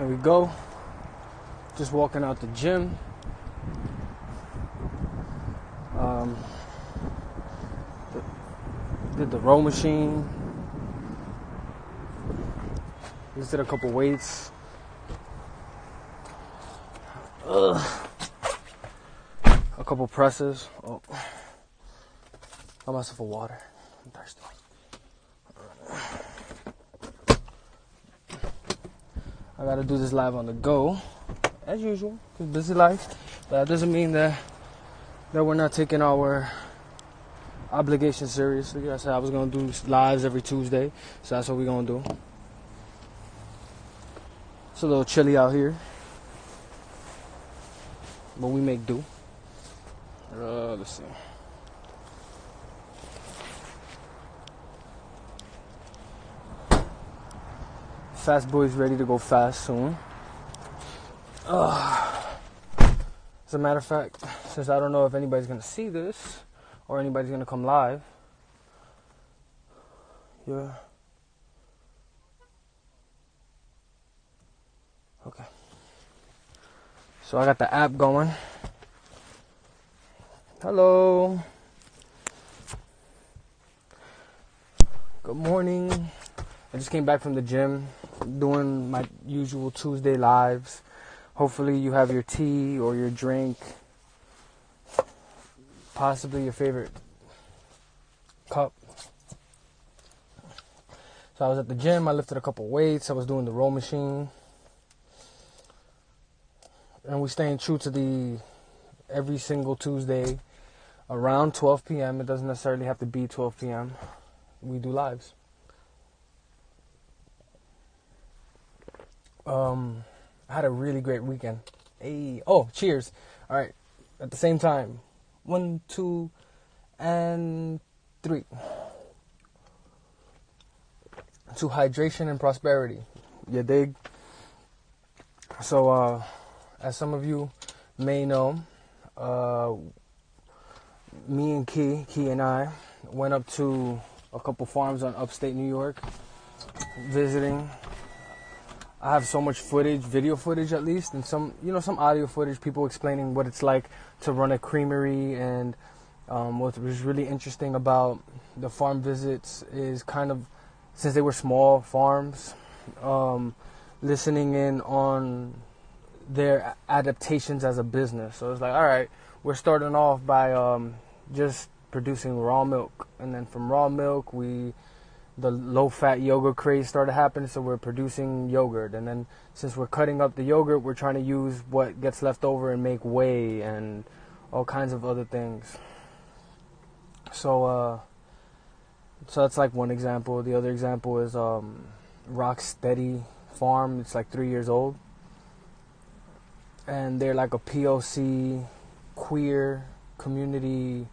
There we go. Just walking out the gym. Um, did the row machine. Just did a couple weights. Ugh. A couple presses. Oh. Got myself a water. I'm thirsty. I gotta do this live on the go, as usual. Cause busy life. But that doesn't mean that that we're not taking our obligation seriously. I said I was gonna do lives every Tuesday, so that's what we're gonna do. It's a little chilly out here, but we make do. Uh, let's see. Fast Boy's ready to go fast soon. As a matter of fact, since I don't know if anybody's gonna see this or anybody's gonna come live, yeah. Okay. So I got the app going. Hello. Good morning. I just came back from the gym doing my usual Tuesday lives. Hopefully, you have your tea or your drink, possibly your favorite cup. So I was at the gym. I lifted a couple weights. I was doing the row machine, and we're staying true to the every single Tuesday around 12 p.m. It doesn't necessarily have to be 12 p.m. We do lives. Um, I had a really great weekend. Hey, oh, cheers. All right, at the same time. One, two, and three. To hydration and prosperity. You dig? So, uh, as some of you may know, uh, me and Key, Key and I, went up to a couple farms on upstate New York, visiting I have so much footage, video footage at least, and some, you know, some audio footage, people explaining what it's like to run a creamery. And um, what was really interesting about the farm visits is kind of, since they were small farms, um, listening in on their adaptations as a business. So it's like, all right, we're starting off by um, just producing raw milk, and then from raw milk, we the low fat yogurt craze started happening, so we're producing yogurt. And then since we're cutting up the yogurt, we're trying to use what gets left over and make whey and all kinds of other things. So, uh, so that's like one example. The other example is um, Rock Steady Farm. It's like three years old, and they're like a POC queer community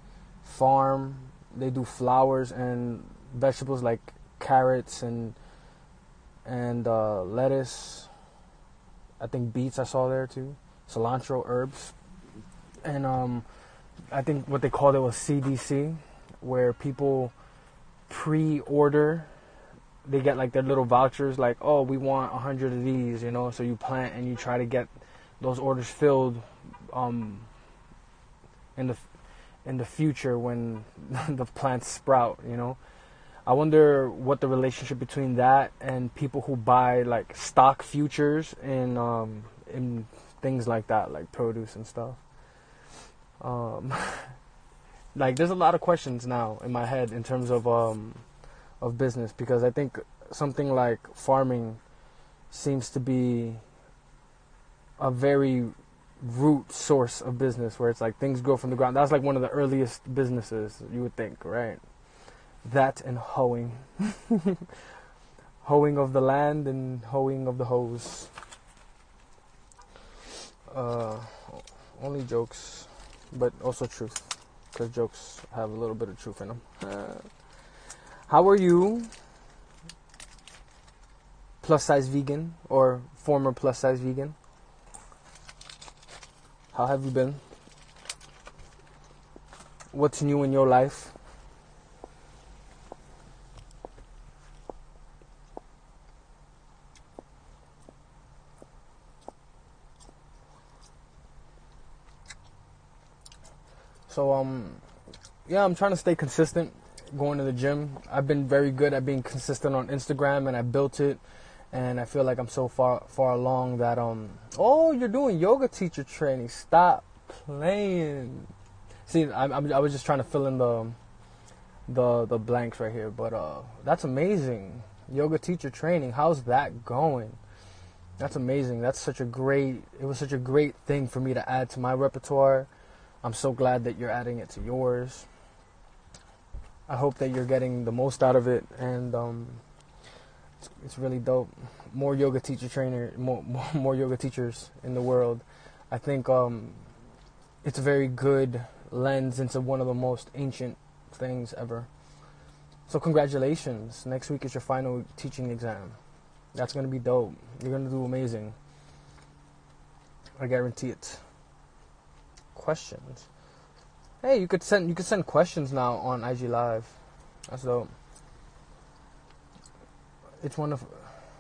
farm. They do flowers and vegetables like carrots and and uh, lettuce. I think beets I saw there too. Cilantro, herbs, and um, I think what they called it was CDC, where people pre-order. They get like their little vouchers, like oh we want a hundred of these, you know. So you plant and you try to get those orders filled um, in the in the future when the plants sprout, you know. I wonder what the relationship between that and people who buy like stock futures in um, in things like that, like produce and stuff. Um, like there's a lot of questions now in my head in terms of um, of business because I think something like farming seems to be a very root source of business where it's like things grow from the ground. That's like one of the earliest businesses you would think, right? That and hoeing. hoeing of the land and hoeing of the hose. Uh, only jokes, but also truth, because jokes have a little bit of truth in them. Uh, how are you, plus size vegan or former plus size vegan? How have you been? What's new in your life? So um, yeah, I'm trying to stay consistent going to the gym. I've been very good at being consistent on Instagram, and I built it. And I feel like I'm so far far along that um. Oh, you're doing yoga teacher training. Stop playing. See, I, I was just trying to fill in the the the blanks right here, but uh, that's amazing. Yoga teacher training. How's that going? That's amazing. That's such a great. It was such a great thing for me to add to my repertoire. I'm so glad that you're adding it to yours. I hope that you're getting the most out of it, and um, it's, it's, really dope. More yoga teacher trainer, more, more, yoga teachers in the world. I think um, it's a very good lens into one of the most ancient things ever. So congratulations! Next week is your final teaching exam. That's gonna be dope. You're gonna do amazing. I guarantee it. Questions. Hey, you could send you could send questions now on IG Live. Dope. It's one of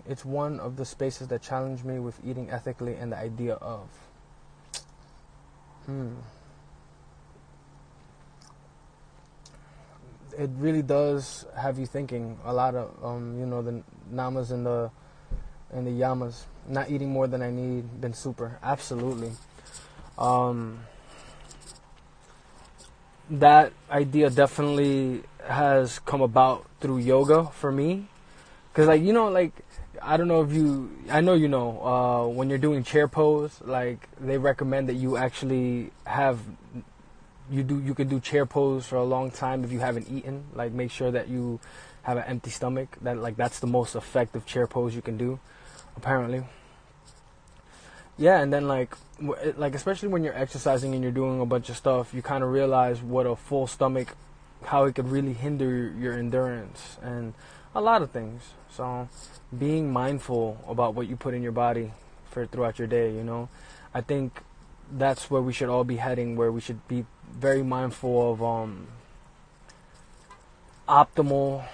it's one of the spaces that challenge me with eating ethically and the idea of. Hmm. It really does have you thinking a lot of um, you know the niyamas and the and the yamas. Not eating more than I need, been super. Absolutely. Um, that idea definitely has come about through yoga for me. Because like you know like i don't know if you i know you know uh, when you're doing chair pose like they recommend that you actually have you do you can do chair pose for a long time if you haven't eaten. Like make sure that you have an empty stomach. That like that's the most effective chair pose you can do apparently yeah and then like like especially when you're exercising and you're doing a bunch of stuff, you kind of realize what a full stomach, how it could really hinder your endurance and a lot of things. So, being mindful about what you put in your body for throughout your day, you know, I think that's where we should all be heading. Where we should be very mindful of um, optimal,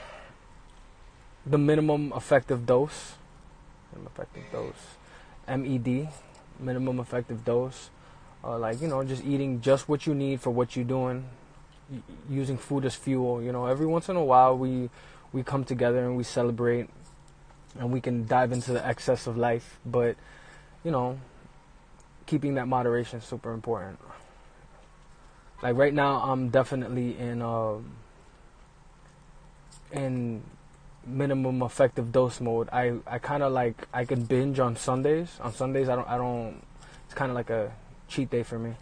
the minimum effective dose, minimum effective dose, MED minimum effective dose. Uh, like you know, just eating just what you need for what you're doing, y- using food as fuel. You know, every once in a while we we come together and we celebrate, and we can dive into the excess of life. But you know, keeping that moderation is super important. Like right now, I'm definitely in uh, in minimum effective dose mode. I, I kind of like I can binge on Sundays. On Sundays, I don't I don't. It's kind of like a cheat day for me.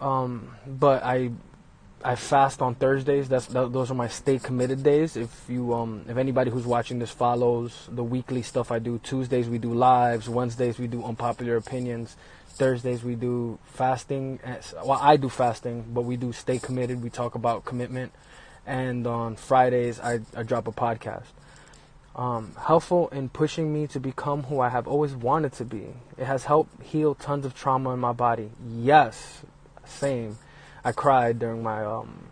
Um, but I I fast on Thursdays. That's that, those are my stay committed days. If you um if anybody who's watching this follows the weekly stuff I do. Tuesdays we do lives. Wednesdays we do unpopular opinions. Thursdays we do fasting. Well, I do fasting, but we do stay committed. We talk about commitment and on Fridays I, I drop a podcast. Um, helpful in pushing me to become who I have always wanted to be. It has helped heal tons of trauma in my body. Yes, same. I cried during my um,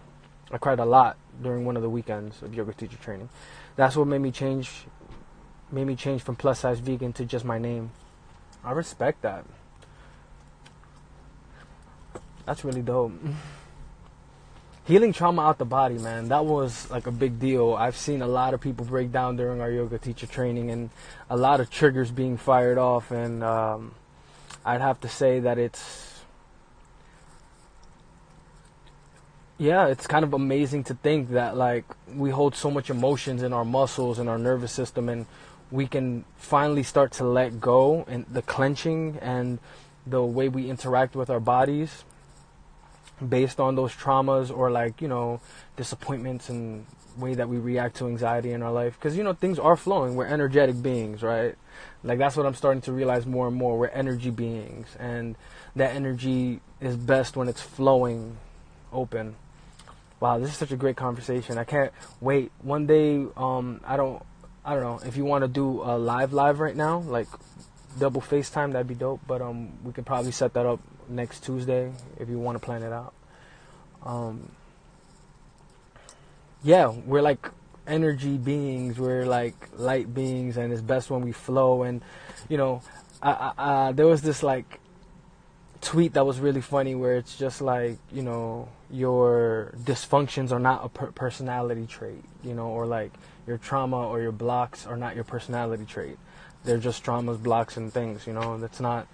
I cried a lot during one of the weekends of yoga teacher training. That's what made me change made me change from plus size vegan to just my name. I respect that. That's really dope. healing trauma out the body, man, that was like a big deal. I've seen a lot of people break down during our yoga teacher training and a lot of triggers being fired off. And um, I'd have to say that it's, yeah, it's kind of amazing to think that like we hold so much emotions in our muscles and our nervous system and we can finally start to let go and the clenching and the way we interact with our bodies based on those traumas or like you know disappointments and way that we react to anxiety in our life. Because you know things are flowing. We're energetic beings right? Like that's what i'm starting to realize more and more. We're energy beings and that energy is best when it's flowing open. Wow this is such a great conversation. I can't wait. One day um i don't i don't know if you want to do a live live right now like double facetime that'd be dope but um we could probably set that up next Tuesday if you want to plan it out. Um, yeah, we're like energy beings. We're like light beings, and it's best when we flow. And you know, I, I, I, there was this like tweet that was really funny where it's just like you know your dysfunctions are not a per- personality trait you know or like your trauma or your blocks are not your personality trait they're just traumas blocks and things you know that's not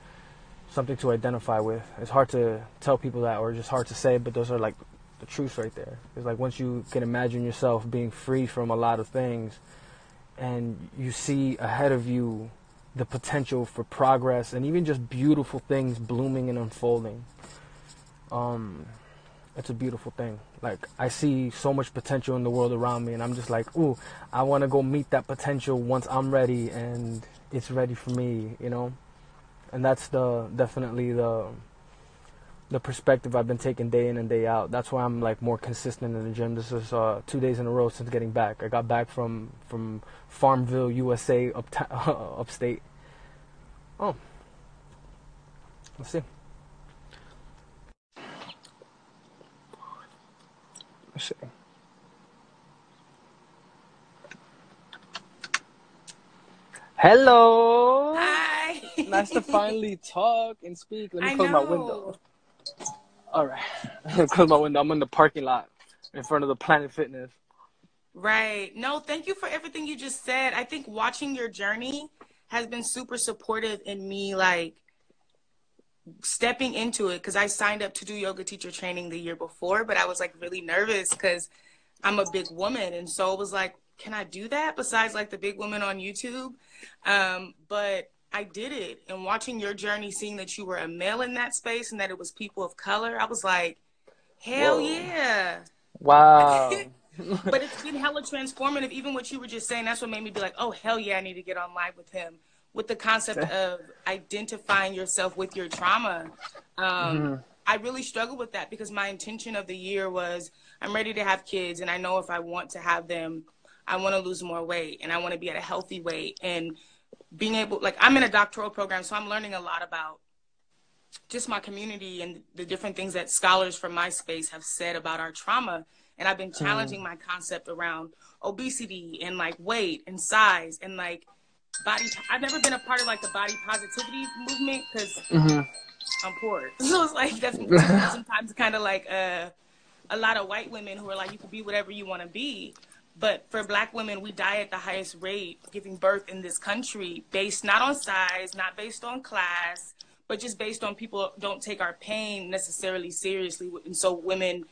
something to identify with it's hard to tell people that or just hard to say but those are like the truths right there it's like once you can imagine yourself being free from a lot of things and you see ahead of you the potential for progress and even just beautiful things blooming and unfolding. Um, it's a beautiful thing. Like I see so much potential in the world around me, and I'm just like, ooh, I want to go meet that potential once I'm ready and it's ready for me, you know. And that's the definitely the the perspective I've been taking day in and day out. That's why I'm like more consistent in the gym. This is uh, two days in a row since getting back. I got back from from Farmville, USA, up upstate. Oh, let's see. Let's see. Hello. Nice to finally talk and speak. Let me I close my window. All right. close my window. I'm in the parking lot in front of the Planet Fitness. Right. No, thank you for everything you just said. I think watching your journey has been super supportive in me, like stepping into it because I signed up to do yoga teacher training the year before, but I was like really nervous because I'm a big woman. And so it was like, can I do that besides like the big woman on YouTube? Um, but I did it. And watching your journey, seeing that you were a male in that space and that it was people of color, I was like, hell Whoa. yeah. Wow. but it's been hella transformative. Even what you were just saying, that's what made me be like, oh, hell yeah, I need to get on live with him. With the concept of identifying yourself with your trauma. Um, Mm-hmm. I really struggled with that because my intention of the year was I'm ready to have kids, and I know if I want to have them, I want to lose more weight and I want to be at a healthy weight. And being able, like, I'm in a doctoral program, so I'm learning a lot about just my community and the different things that scholars from my space have said about our trauma. And I've been challenging my concept around obesity and like weight and size and like body. I've never been a part of like the body positivity movement because hmm I'm poor. So it's like that's sometimes kind of like uh, a lot of white women who are like, you can be whatever you want to be. But for black women, we die at the highest rate giving birth in this country based not on size, not based on class, but just based on people don't take our pain necessarily seriously. And so women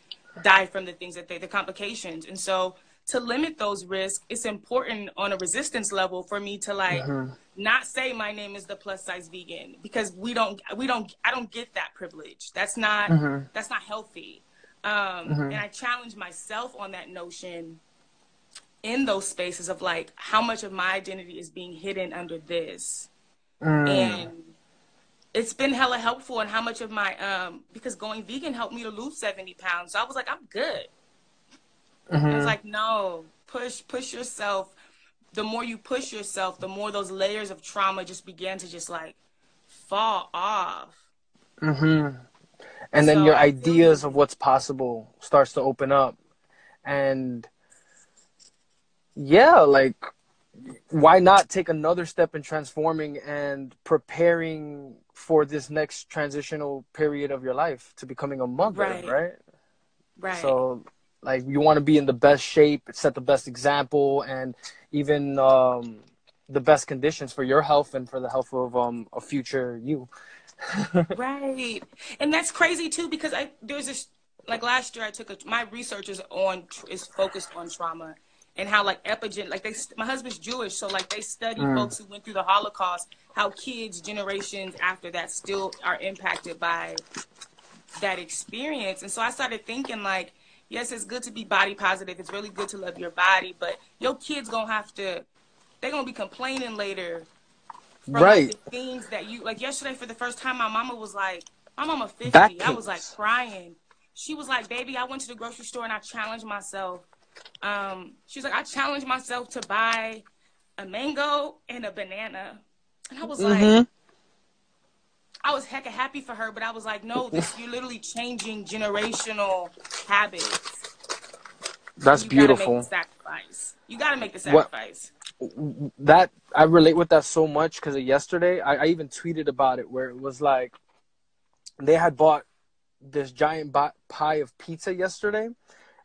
die from the things that they, the complications. And so to limit those risks, it's important on a resistance level for me to like mm-hmm. not say my name is the plus size vegan because we don't we don't I don't get that privilege. That's not mm-hmm. that's not healthy. Um, mm-hmm. And I challenge myself on that notion in those spaces of like how much of my identity is being hidden under this, and it's been hella helpful. And how much of my um because going vegan helped me to lose seventy pounds. So I was like, I'm good. And It's like no, push push yourself. The more you push yourself, the more those layers of trauma just begin to just like fall off. hmm And then So your I ideas of what's possible starts to open up. And yeah, like why not take another step in transforming and preparing for this next transitional period of your life to becoming a mother, Right. right? Right. So, like, you want to be in the best shape, set the best example, and even um, the best conditions for your health and for the health of um, a future you. Right. And that's crazy too because I there's this like last year I took a my research is on is focused on trauma and how like epigen like they my husband's Jewish so like they study mm. folks who went through the Holocaust how kids generations after that still are impacted by that experience. And so I started thinking like yes it's good to be body positive. It's really good to love your body but your kids to have to they're to be complaining later from Right. like, the things that you like yesterday for the first time my mama was like my mama 50 Back i was like crying. She was like baby i went to the grocery store and i challenged myself um she was like i challenged myself to buy a mango and a banana. And i was like Mhm. i was hecka happy for her but i was like no this you're literally changing generational habits. That's you gotta beautiful. make the sacrifice. You gotta make the What- sacrifice. That I relate with that so much because yesterday I, I even tweeted about it where it was like they had bought this giant pie of pizza yesterday,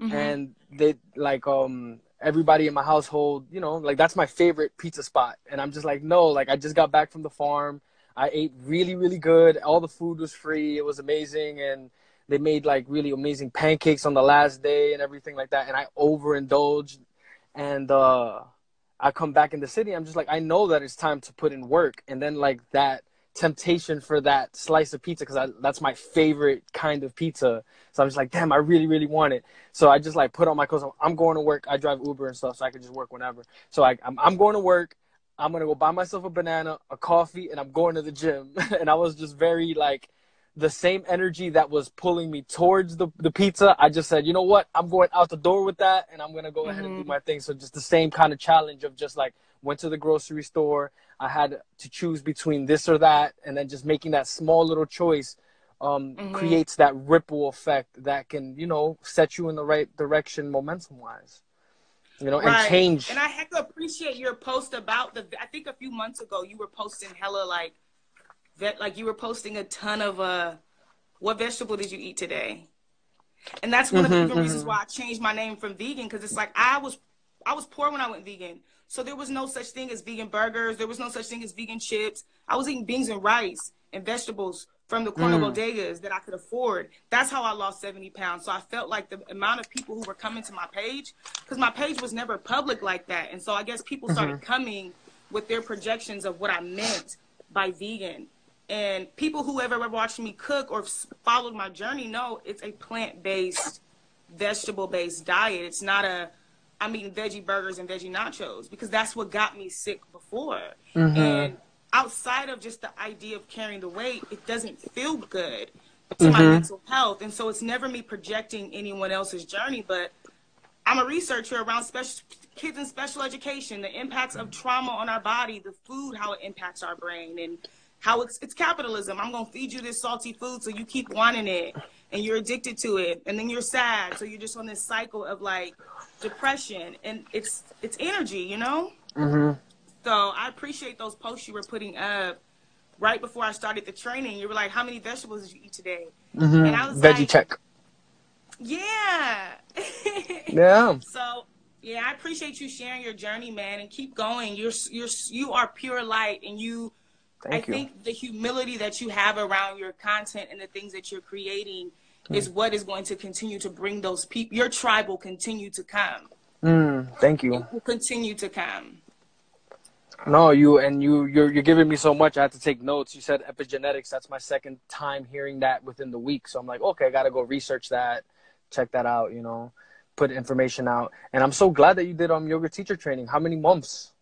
mm-hmm. and they like um everybody in my household, you know, like that's my favorite pizza spot, and I'm just like, no, like I just got back from the farm. I ate really, really good. All the food was free. It was amazing, and they made like really amazing pancakes on the last day and everything like that. And I overindulged, and uh, I come back in the city. I'm just like, I know that it's time to put in work, and then like that temptation for that slice of pizza because that's my favorite kind of pizza. So I'm just like, damn, I really, really want it. So I just like put on my clothes. I'm going to work. I drive Uber and stuff, so I can just work whenever. So I, I'm, I'm going to work. I'm gonna go buy myself a banana, a coffee, and I'm going to the gym. and I was just very like the same energy that was pulling me towards the, the pizza. I just said, you know what? I'm going out the door with that and I'm going to go mm-hmm. ahead and do mm-hmm. my thing. So just the same kind of challenge of just like went to the grocery store. I had to choose between this or that. And then just making that small little choice um, mm-hmm. creates that ripple effect that can, you know, set you in the right direction momentum wise. You know, right. and change. And I had to appreciate your post about the. I think a few months ago you were posting hella like that like you were posting a ton of uh what vegetable did you eat today? And that's one mm-hmm, of the mm-hmm. reasons mm-hmm. why I changed my name from vegan because it's like I was I was poor when I went vegan. So there was no such thing as vegan burgers. There was no such thing as vegan chips. I was eating beans and rice and vegetables from the corner mm. bodegas that I could afford. That's how I lost 70 pounds. So I felt like the amount of people who were coming to my page, because my page was never public like that. And so I guess people started mm-hmm. coming with their projections of what I meant by vegan. And people who ever watched me cook or followed my journey know it's a plant based, vegetable based diet. It's not a, I'm eating veggie burgers and veggie nachos because that's what got me sick before. Mm-hmm. And outside of just the idea of carrying the weight, it doesn't feel good to mm-hmm. my mental health. And so it's never me projecting anyone else's journey, but I'm a researcher around special kids in special education, the impacts of trauma on our body, the food, how it impacts our brain, and how it's it's capitalism. I'm gonna feed you this salty food so you keep wanting it and you're addicted to it and then you're sad. So you're just on this cycle of like depression and it's it's energy, you know? Mm-hmm. So I appreciate those posts you were putting up right before I started the training. You were like, How many vegetables did you eat today? Mm-hmm. And I was Veggie like, check. Yeah. yeah. So yeah, I appreciate you sharing your journey, man, and keep going. You're you're you are pure light and you Thank I you. think the humility that you have around your content and the things that you're creating mm. is what is going to continue to bring those people. Your tribe will continue to come. Mm, thank you. It will continue to come. No, you and you you're you're giving me so much. I had to take notes. You said epigenetics. That's my second time hearing that within the week. So I'm like, okay, I got to go research that, check that out. You know, put information out. And I'm so glad that you did um yoga teacher training. How many months?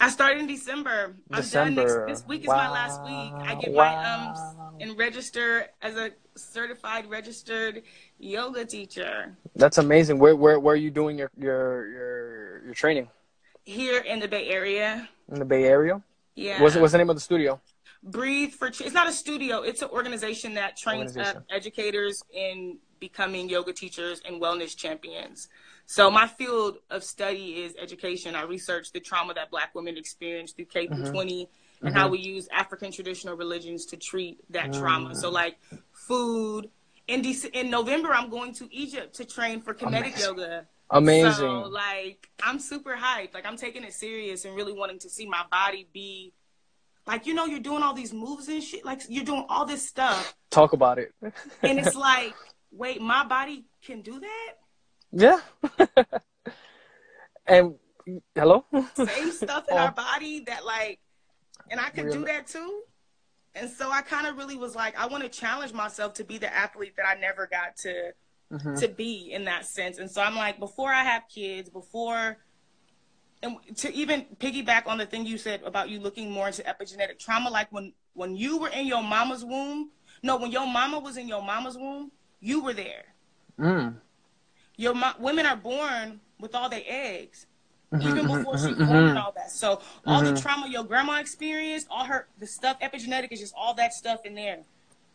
I started in December. December. I'm done next. This week is wow. my last week. I get wow. my um and register as a certified registered yoga teacher. That's amazing. Where where where are you doing your your your your training? Here in the Bay Area. In the Bay Area. Yeah. What's what's the name of the studio? Breathe for it's not a studio. It's an organization that trains organization. educators in becoming yoga teachers and wellness champions. So my field of study is education. I research the trauma that Black women experience through K through mm-hmm. 20 and mm-hmm. how we use African traditional religions to treat that mm-hmm. trauma. So like food. In De- in November, I'm going to Egypt to train for Kemetic Amazing. yoga. Amazing. So like I'm super hyped. Like I'm taking it serious and really wanting to see my body be like you know you're doing all these moves and shit. Like you're doing all this stuff. Talk about it. and it's like, wait, my body can do that? Yeah. and hello. Same stuff in oh. our body that like, and I can really? do that too. And so I kind of really was like, I want to challenge myself to be the athlete that I never got to mm-hmm. to be in that sense. And so I'm like, before I have kids, before and to even piggyback on the thing you said about you looking more into epigenetic trauma, like when when you were in your mama's womb, no, when your mama was in your mama's womb, you were there. Mm your women are born with all their eggs. Mm-hmm, even mm-hmm, before she's mm-hmm, born and all that. So all the trauma your grandma experienced, all her the stuff epigenetic is just all that stuff in there.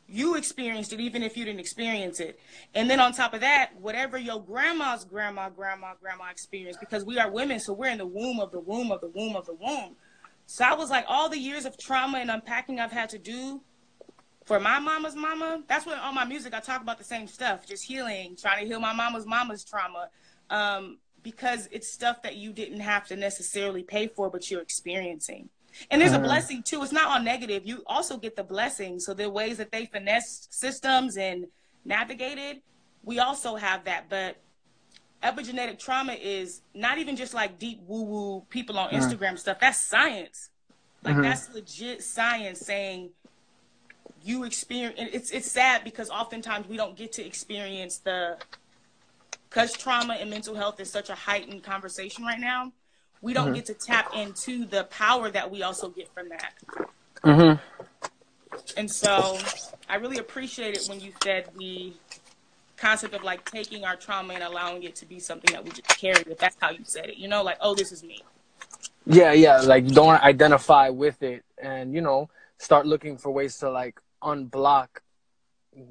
You experienced it even if you didn't experience it. And then on top of that, whatever your grandma's grandma, grandma, grandma experienced, because we are women, so we're in the womb of the womb of the womb of the womb. So I was like, all the years of trauma and unpacking I've had to do, for my mama's mama, that's when all my music I talk about the same stuff, just healing, trying to heal my mama's mama's trauma. Um, because it's stuff that you didn't have to necessarily pay for, but you're experiencing. And there's a Mm-hmm. blessing too. It's not all negative. You also get the blessing. So there are ways that they finesse systems and navigated. We also have that. But epigenetic trauma is not even just like deep woo woo people on Instagram stuff. That's science. Like that's legit science saying you experience. and It's it's sad because oftentimes we don't get to experience the because trauma and mental health is such a heightened conversation right now. We don't get to tap into the power that we also get from that. mm-hmm. And so I really appreciate it when you said the concept of like taking our trauma and allowing it to be something that we just carry. If that's how you said it, you know, like, oh, this is me. Yeah, yeah. Like don't identify with it, and you know, start looking for ways to like unblock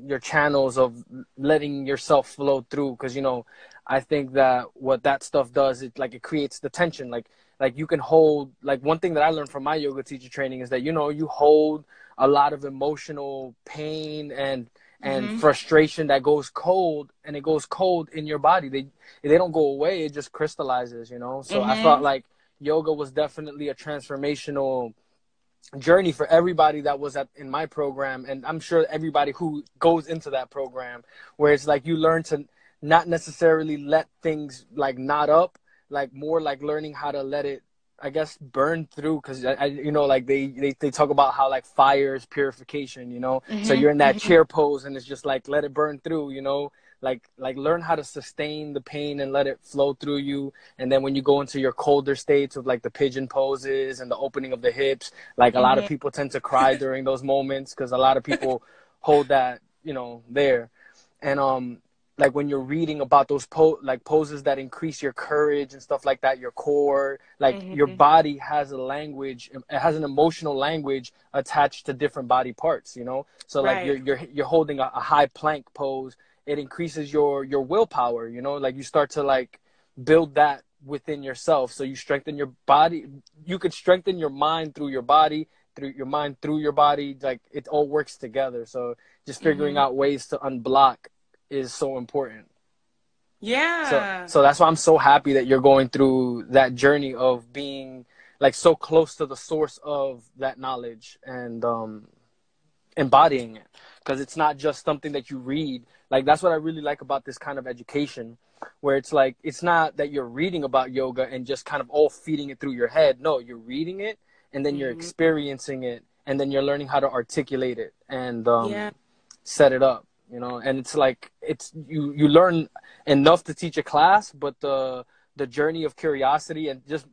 your channels of letting yourself flow through. Because you know, I think that what that stuff does, it like it creates the tension. Like like you can hold like one thing that I learned from my yoga teacher training is that you know you hold a lot of emotional pain and and frustration that goes cold and it goes cold in your body. They they don't go away. It just crystallizes. You know. So I Mhm. felt like yoga was definitely a transformational journey for everybody that was at in my program and i'm sure everybody who goes into that program where it's like you learn to not necessarily let things like knot up like more like learning how to let it i guess burn through because I, I you know like they, they they talk about how like fire is purification you know? So mm-hmm. you're in that mm-hmm. chair pose and it's just like let it burn through you know like like learn how to sustain the pain and let it flow through you. And then when you go into your colder states of like the pigeon poses and the opening of the hips like a lot of people tend to cry during those moments because a lot of people hold that you know there. And um like when you're reading about those po- like poses that increase your courage and stuff like that your core like your body has a language it has an emotional language attached to different body parts you know? So like Right. you're you're you're holding a, a high plank pose it increases your your willpower you know like you start to like build that within yourself. So you strengthen your body you could strengthen your mind through your body through your mind through your body like it all works together. So just figuring out ways to unblock is so important. Yeah. so so that's why i'm so happy that you're going through that journey of being like so close to the source of that knowledge and um embodying it. Because it's not just something that you read like that's what i really like about this kind of education where it's like it's not that you're reading about yoga and just kind of all feeding it through your head no you're reading it and then you're Mhm. experiencing it and then you're learning how to articulate it and um yeah. set it up you know and it's like it's you you learn enough to teach a class but the the journey of curiosity and just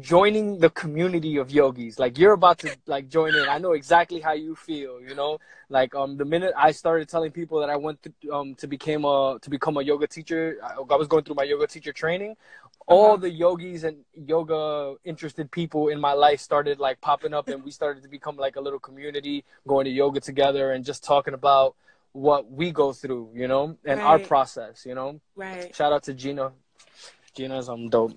joining the community of yogis. Like you're about to like join in. I know exactly how you feel you know? Like um the minute i started telling people that i went to um to become a to become a yoga teacher i, I was going through my yoga teacher training all Uh-huh. the yogis and yoga interested people in my life started like popping up and we started to become like a little community going to yoga together and just talking about what we go through you know? And our process you know? Right. shout out to gina. Gina's um dope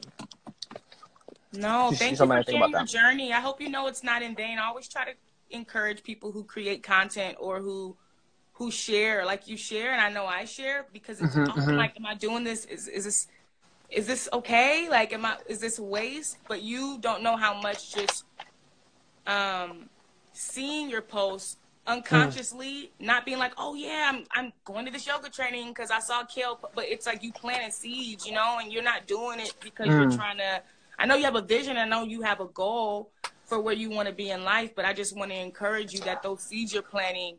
No, She's- thank she's you for sharing your journey. I hope you know it's not in vain. I always try to encourage people who create content or who who share like you share and I know I share because it's Mhm, often mhm. like am I doing this is is this is this okay? Like am I is this a waste? But you don't know how much just um seeing your posts unconsciously not being like oh yeah i'm i'm going to this yoga training because i saw kale but it's like you planting seeds you know and you're not doing it because you're Mm. trying to i know you have a vision. I know you have a goal for where you want to be in life but i just want to encourage you that those seeds you're planting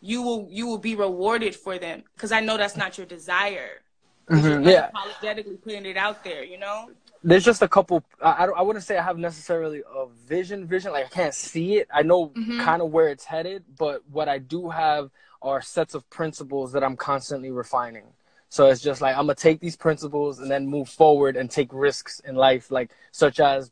you will you will be rewarded for them because i know that's not your desire. Mhm, yeah. unapologetically putting it out there you know? There's just a couple I, I, I wouldn't say i have necessarily a vision vision like i can't see it. I know Mhm. kind of where it's headed but what i do have are sets of principles that i'm constantly refining so it's just like i'm gonna take these principles and then move forward and take risks in life like such as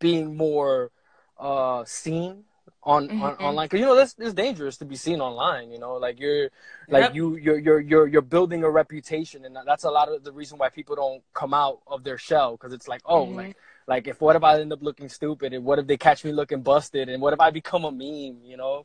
being more uh seen on, on Mhm. online because you know this it's dangerous to be seen online you know like you're like Yep. you you're you're you're you're building a reputation and that's a lot of the reason why people don't come out of their shell because it's like oh Mhm. like like if what if i end up looking stupid and what if they catch me looking busted and what if i become a meme you know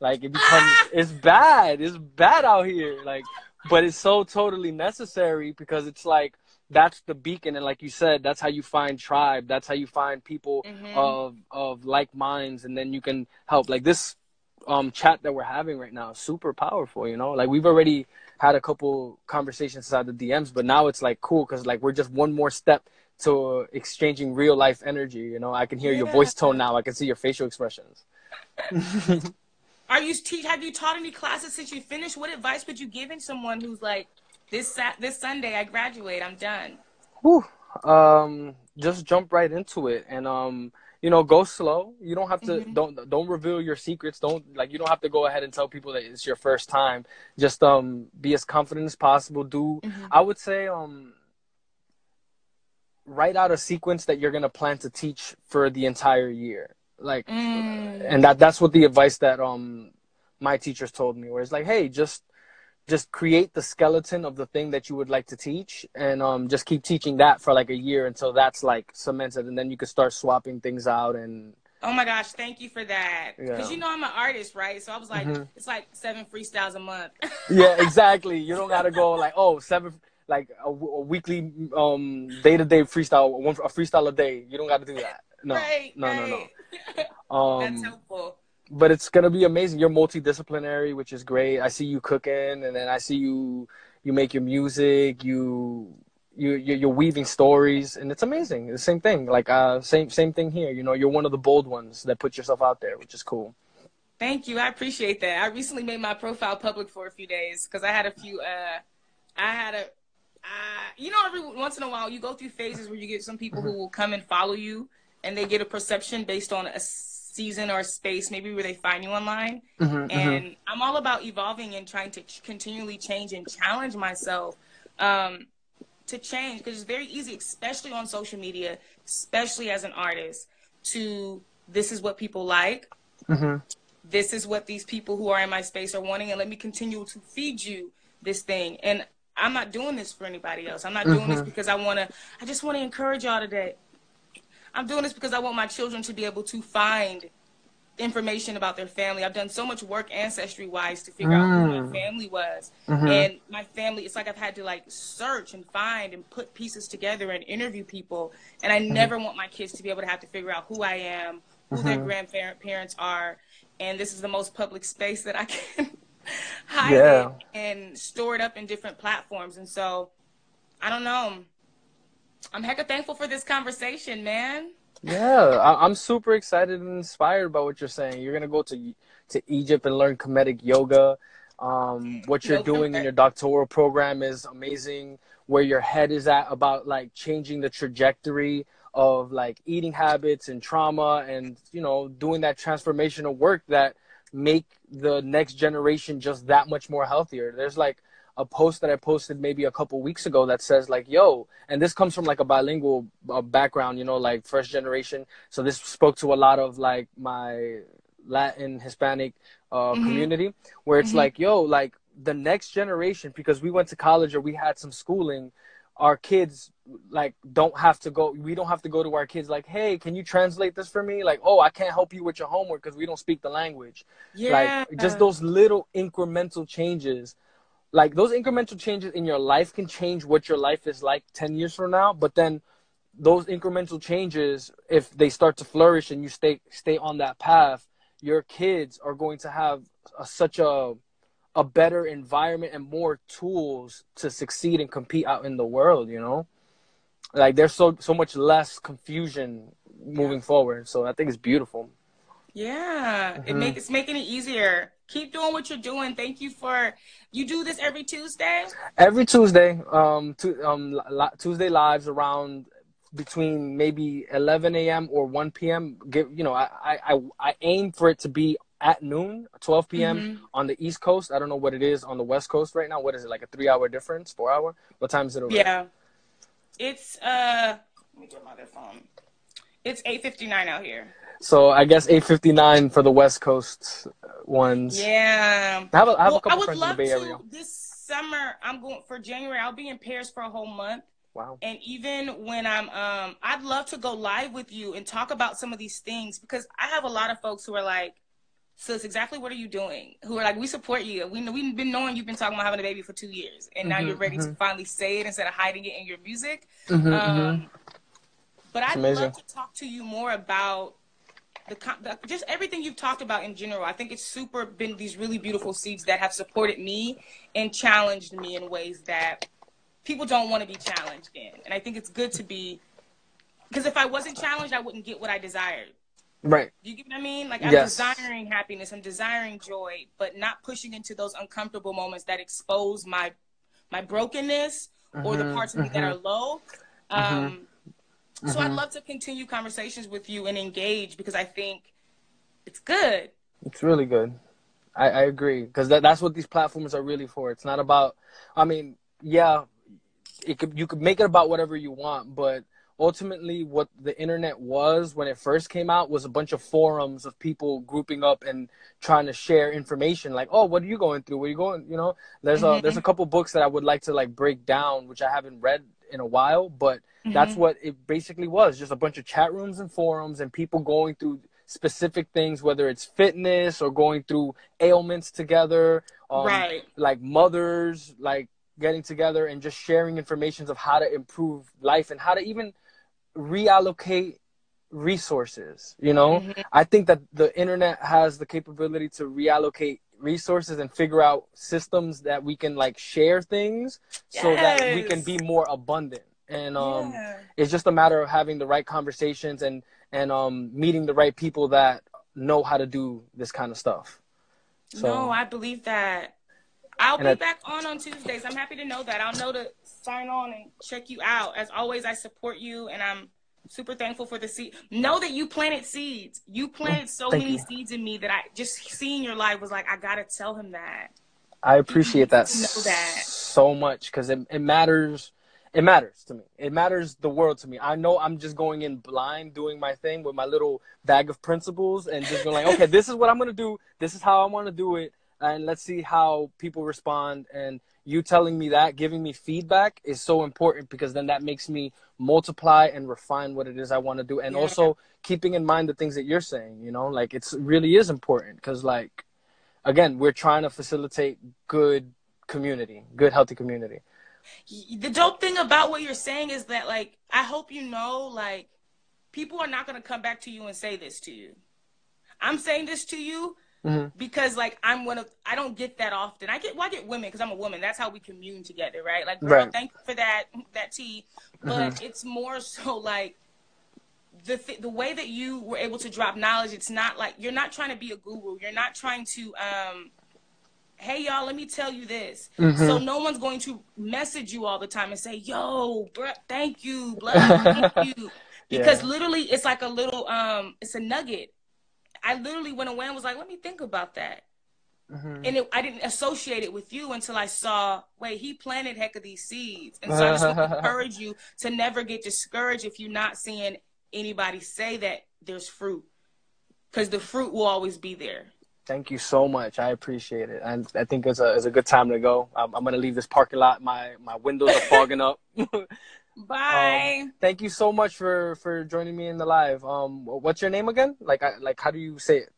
Like it becomes it's bad. It's bad out here. Like but it's so totally necessary because it's like that's the beacon and like you said that's how you find tribe that's how you find people mm-hmm. of of like minds and then you can help like this um chat that we're having right now super powerful you know like we've already had a couple conversations inside the dms but now it's like cool because like we're just one more step to exchanging real life energy you know i can hear yeah. your voice tone now i can see your facial expressions are you teach have you taught any classes since you finished what advice would you give in someone who's like this Sat- this Sunday I graduate. I'm done. Whew. Um, just jump right into it, and um, you know, go slow. You don't have to mm-hmm. don't don't reveal your secrets. Don't like you don't have to go ahead and tell people that it's your first time. Just um, be as confident as possible. Do mm-hmm. I would say um, write out a sequence that you're gonna plan to teach for the entire year. Like, mm. and that that's what the advice that um my teachers told me. Where it's like, hey, just just create the skeleton of the thing that you would like to teach and um, just keep teaching that for like a year until that's like cemented and then you can start swapping things out and oh my gosh thank you for that because yeah. you know i'm an artist right so i was like mm-hmm. it's like seven freestyles a month yeah exactly you don't gotta go like oh seven like a, a weekly um day-to-day freestyle one a freestyle a day you don't gotta do that no right, no, right. no no um that's helpful but it's gonna be amazing. You're multidisciplinary, which is great. I see you cooking, and then I see you you make your music. You you you're weaving stories, and it's amazing. The same thing, like uh, same same thing here. You know, you're one of the bold ones that put yourself out there, which is cool. Thank you. I appreciate that. I recently made my profile public for a few days because I had a few. Uh, I had a. Uh, you know, every once in a while, you go through phases where you get some people mm-hmm. who will come and follow you, and they get a perception based on a season or a space maybe where they find you online mm-hmm, mm-hmm. and mm-hmm. i'm all about evolving and trying to continually change and challenge myself um, to change because it's very easy especially on social media especially as an artist to this is what people like mm-hmm. this is what these people who are in my space are wanting and let me continue to feed you this thing and i'm not doing this for anybody else i'm not doing this mm-hmm. because i want to i just want to encourage y'all today I'm doing this because I want my children to be able to find information about their family. I've done so much work ancestry wise to figure mm. out who my mm. family was. Mm-hmm. And my family, it's like I've had to like search and find and put pieces together and interview people. And I mm-hmm. never want my kids to be able to have to figure out who I am, who mm-hmm. their grandparents are. And this is the most public space that I can hide yeah. it and store it up in different platforms. And so I don't know. I'm hecka thankful for this conversation, man. Yeah, I, am super excited and inspired by what you're saying. You're gonna go to to Egypt and learn Kemetic yoga. Um, what you're doing in your doctoral program is amazing. Where your head is at about like changing the trajectory of like eating habits and trauma, and you know doing that transformational work that make the next generation just that much more healthier. There's like a post that I posted maybe a couple weeks ago that says like, "Yo," and this comes from like a bilingual uh, background, you know, like first generation. So this spoke to a lot of like my Latin Hispanic uh, mm-hmm. community, where it's mm-hmm. like, "Yo," like the next generation, because we went to college or we had some schooling. Our kids like don't have to go. We don't have to go to our kids like, "Hey, can you translate this for me?" Like, "Oh, I can't help you with your homework because we don't speak the language." Yeah. Like just those little incremental changes like those incremental changes in your life can change what your life is like 10 years from now but then those incremental changes if they start to flourish and you stay stay on that path your kids are going to have a, such a a better environment and more tools to succeed and compete out in the world you know? Like there's so so much less confusion moving forward. So i think it's beautiful yeah, mm-hmm. it makes it's making it easier. Keep doing what you're doing. Thank you for you do this every Tuesday. Every Tuesday, um, to, um, Tuesday lives around between maybe 11 a.m. or 1 p.m. Give you know, I I I aim for it to be at noon, 12 p.m. Mm-hmm. on the East Coast. I don't know what it is on the West Coast right now. What is it like a three hour difference, four hour? What time is it over? Yeah, it's uh, let me get my other phone. It's 8:59 out here. So I guess 8:59 for the West Coast ones. Yeah. I have a, I have well, a couple friends in the Bay Area. This summer, I'm going for January. I'll be in Paris for a whole month. Wow. And even when I'm, um, I'd love to go live with you and talk about some of these things because I have a lot of folks who are like, sis, exactly what are you doing? Who are like, we support you. We know we've been knowing you've been talking about having a baby for two years, and now Mhm, you're ready mhm. to finally say it instead of hiding it the, the just everything you've talked about in general. I think it's super been these really beautiful seeds that have supported me and challenged me in ways that people don't want to be challenged in. And I think it's good to be because if I wasn't challenged, I wouldn't get what I desired. Right. You get what I mean? Like I'm Yes. desiring happiness, I'm desiring joy, but not pushing into those uncomfortable moments that expose my my brokenness or the Mhm, parts of me that mhm. are low. Um, So I'd Mhm. love to continue conversations with you and engage because I think it's good. It's really good. I, I agree because that, that's what these platforms are really for. It's not about. I mean, yeah, it could you could make it about whatever you want, but ultimately, what the internet was when it first came out was a bunch of forums of people grouping up and trying to share information. Like, oh, what are you going through? where are you going? You know, there's a Mhm. there's a couple books that I would like to like break down, which I haven't read in a while, but that's Mhm. what it basically was just a bunch of chat rooms and forums and people going through specific things whether it's fitness or going through ailments together um, right. like mothers like getting together and just sharing informations of how to improve life and how to even reallocate resources you know Mhm. i think that the internet has the capability to reallocate resources and figure out systems that we can like share things so that we can be more abundant and um yeah. it's just a matter of having the right conversations and and um meeting the right people that know how to do this kind of stuff so no, I believe that. I'll be I- back on on Tuesdays. I'm happy to know that. I'll know to sign on and check you out. As always, I support you, and I'm super thankful for the seed. Know that you planted seeds. You planted so Thank many you. seeds in me that I just seeing your life was like, I gotta tell him that. i appreciate that, that. so much because it, it matters it matters to me it matters the world to me i know i'm just going in blind doing my thing with my little bag of principles and just going like okay this is what i'm going to do this is how i want to do it and let's see how people respond and you telling me that giving me feedback is so important because then that makes me multiply and refine what it is i want to do and Yeah. also keeping in mind the things that you're saying you know like it's really is important because like again we're trying to facilitate good community good healthy community the dope thing about what you're saying is that like I hope you know like people are not going to come back to you and say this to you. I'm saying this to you Mhm. because like I'm one of I don't get that often. I get well, I get women because I'm a woman. That's how we commune together, right? Like, girl, Right. thank you for that that tea. But it's more so like the th- the way that you were able to drop knowledge. It's not like you're not trying to be a guru. You're not trying to um hey y'all let me tell you this Mhm. so no one's going to message you all the time and say yo bruh, thank you blah, thank you because Yeah. literally it's like a little um it's a nugget i literally went away and was like let me think about that Mhm. and it, i didn't associate it with you until i saw wait he planted heck of these seeds and so i just want to encourage you to never get discouraged if you're not seeing anybody say that there's fruit because the fruit will always be there Thank you so much. I appreciate it. And I think it's a it's a good time to go. I'm, I'm gonna leave this parking lot. My my windows are fogging up. bye Um, thank you so much for for joining me in the live. Um, what's your name again? Like I, like how do you say it?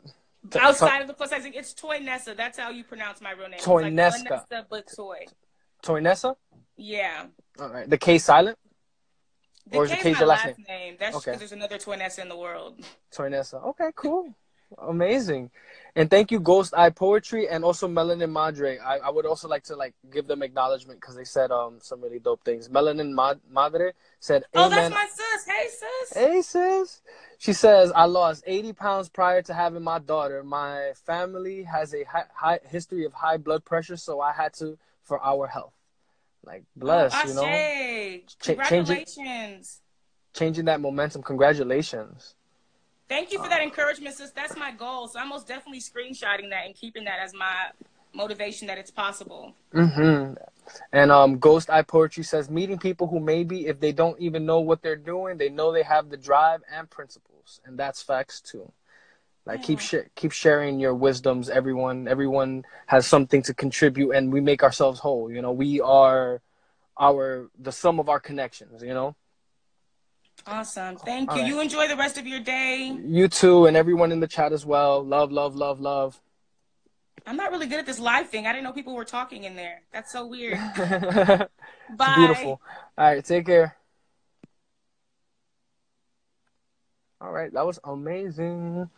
T- Outside of the plus, I think it's Toy Nessa. That's how you pronounce my real name. Toy like Nessa. But Toy. Toy Nessa. Yeah. All right. The K silent. The Or is it K is my your last last name. That's Okay. because there's another Toy Nessa in the world. Toy Nessa. Okay, cool. Amazing. And thank you, Ghost Eye Poetry, and also Melanin Madre. I, I would also like to like give them acknowledgement because they said um some really dope things. Melanin Mad- Madre said, Oh, that's my sis. Hey, sis. Hey, sis. She says, I lost 80 pounds prior to having my daughter. My family has a high, high history of high blood pressure, so I had to for our health. Like, bless, oh, you know? Ch-. Congratulations. Changing that momentum. Congratulations. Thank you for that encouragement, sis. That's my goal. So I'm most definitely screenshotting that and keeping that as my motivation that it's possible. Mm-hmm. And um, Ghost Eye Poetry says, meeting people who maybe if they don't even know what they're doing, they know they have the drive and principles. And that's facts too. Like keep Yeah. sh- keep sharing your wisdoms. Everyone everyone has something to contribute, and we make ourselves whole. You know, we are our the sum of our connections. You know. Awesome. Thank you. right. You enjoy the rest of your day. You too, and everyone in the chat as well. Love, love, love, love. I'm not really good at this live thing. I didn't know people were talking in there. That's so weird. Bye. beautiful. All right, take care. All right, that was amazing.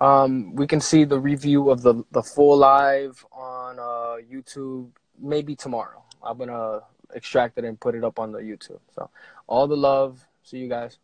Um, we can see the review of the the full live on uh, YouTube maybe tomorrow. I'm gonna extract it and put it up on the YouTube. So all the love. See you guys.